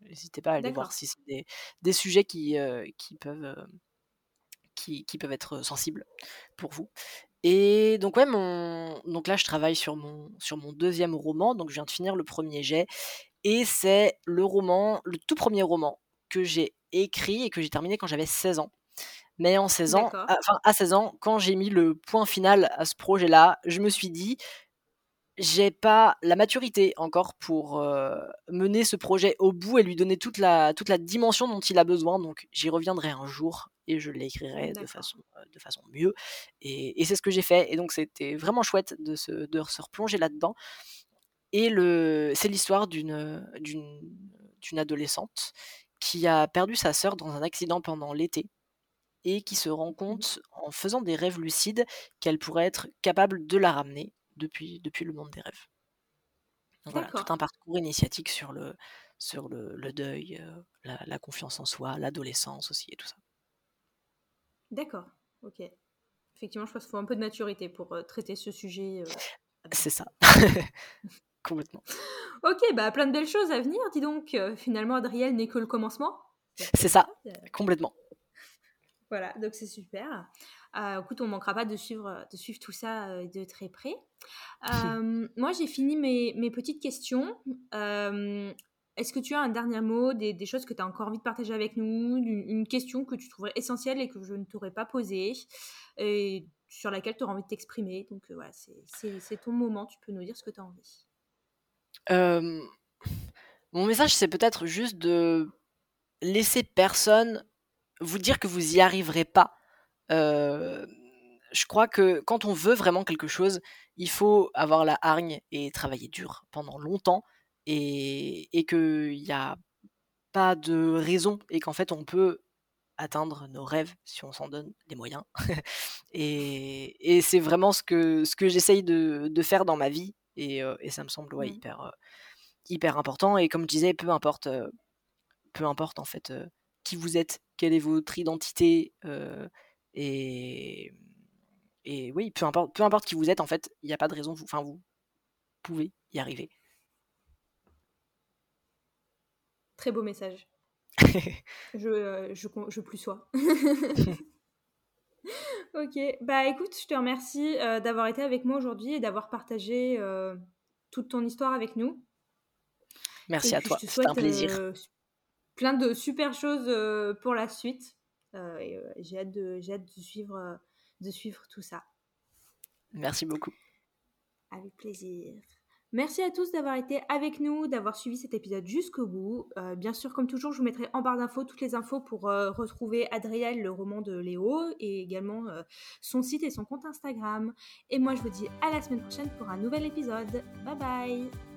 n'hésitez pas à aller voir si c'est des des sujets qui, qui peuvent, qui qui peuvent être sensibles pour vous et donc ouais, mon donc là, je travaille sur mon sur mon 2e roman, donc je viens de finir le 1er jet. Et c'est le roman le tout 1er roman que j'ai écrit et que j'ai terminé quand j'avais 16 ans. Mais en 16 ans, à enfin à 16 ans, quand j'ai mis le point final à ce projet-là, je me suis dit j'ai pas la maturité encore pour mener ce projet au bout et lui donner toute la, toute la dimension dont il a besoin. Donc j'y reviendrai un jour et je l'écrirai de façon, de façon mieux. Et, et c'est ce que j'ai fait. Et donc c'était vraiment chouette de se, de se replonger là-dedans. Et c'est l'histoire d'une, d'une, d'une adolescente qui a perdu sa sœur dans un accident pendant l'été et qui se rend mmh compte en faisant des rêves lucides qu'elle pourrait être capable de la ramener depuis, depuis le monde des rêves. Donc voilà, tout un parcours initiatique sur le, sur le, le deuil, euh, la, confiance en soi, l'adolescence aussi et tout ça. D'accord, ok. Effectivement, je pense qu'il faut un peu de maturité pour euh, traiter ce sujet. Euh, C'est ça. Complètement. Ok, bah plein de belles choses à venir, dis donc. finalement, Adriel n'est que le commencement. C'est ça, complètement. Voilà, donc c'est super. Euh, écoute, on ne manquera pas de suivre, de suivre tout ça euh, de très près. Euh, moi, j'ai fini mes, mes, petites questions. Est-ce que tu as un dernier mot, des, des choses que tu as encore envie de partager avec nous, une, question que tu trouverais essentielle et que je ne t'aurais pas posée, et sur laquelle tu auras envie de t'exprimer? Donc voilà, c'est ton moment, tu peux nous dire ce que tu as envie. mon message, c'est peut-être juste de laisser personne vous dire que vous y arriverez pas je crois que quand on veut vraiment quelque chose, il faut avoir la hargne et travailler dur pendant longtemps et, et qu'il n'y a pas de raison et qu'en fait on peut atteindre nos rêves si on s'en donne les moyens. et, et c'est vraiment ce que, ce que j'essaye de, de, faire dans ma vie et, et ça me semble ouais, mmh. hyper, hyper important. Et comme je disais, peu importe, peu importe en fait qui vous êtes, quelle est votre identité et, et oui, peu importe, peu importe qui vous êtes, en fait, il n'y a pas de raison, enfin, vous pouvez y arriver. Très beau message. je, euh, je, je, plus sois. ok, bah écoute, je te remercie euh, d'avoir été avec moi aujourd'hui et d'avoir partagé euh, toute ton histoire avec nous. Merci à toi, c'était un plaisir. plein de super choses pour la suite. Et j'ai hâte, de, hâte de, suivre, de suivre tout ça. Merci beaucoup. Avec plaisir. Merci à tous d'avoir été avec nous, d'avoir suivi cet épisode jusqu'au bout. Euh, bien sûr, comme toujours, je vous mettrai en barre d'infos toutes les infos pour euh, retrouver Adriel, le roman de Léo, et également euh, son site et son compte Instagram. Et moi, je vous dis à la semaine prochaine pour un nouvel épisode. Bye bye